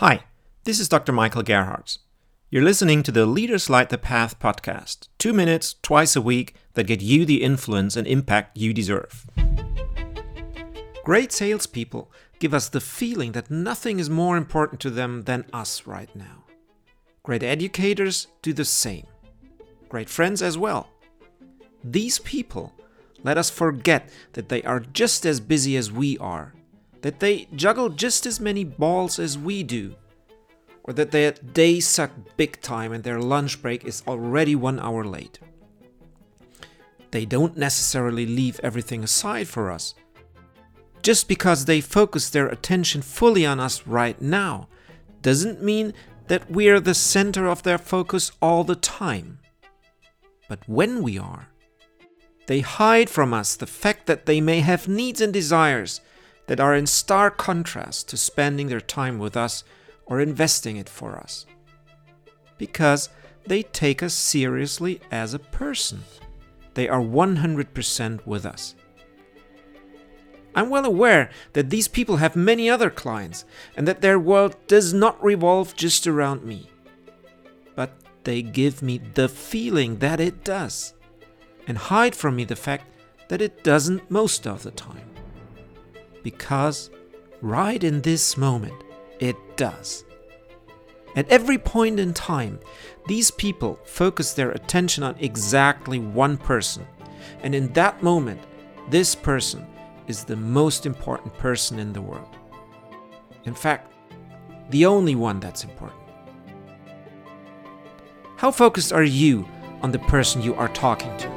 Hi, this is Dr. Michael Gerharz. You're listening to the Leaders Light the Path podcast, two minutes twice a week that get you the influence and impact you deserve. Great salespeople give us the feeling that nothing is more important to them than us right now. Great educators do the same. Great friends as well. These people let us forget that they are just as busy as we are that they juggle just as many balls as we do, or that their day suck big time and their lunch break is already one hour late. They don't necessarily leave everything aside for us. Just because they focus their attention fully on us right now doesn't mean that we're the center of their focus all the time. But when we are, they hide from us the fact that they may have needs and desires that are in stark contrast to spending their time with us or investing it for us. Because they take us seriously as a person. They are 100% with us. I'm well aware that these people have many other clients and that their world does not revolve just around me. But they give me the feeling that it does and hide from me the fact that it doesn't most of the time because right in this moment, it does. At every point in time, these people focus their attention on exactly one person, and in that moment, this person is the most important person in the world. In fact, the only one that's important. How focused are you on the person you are talking to?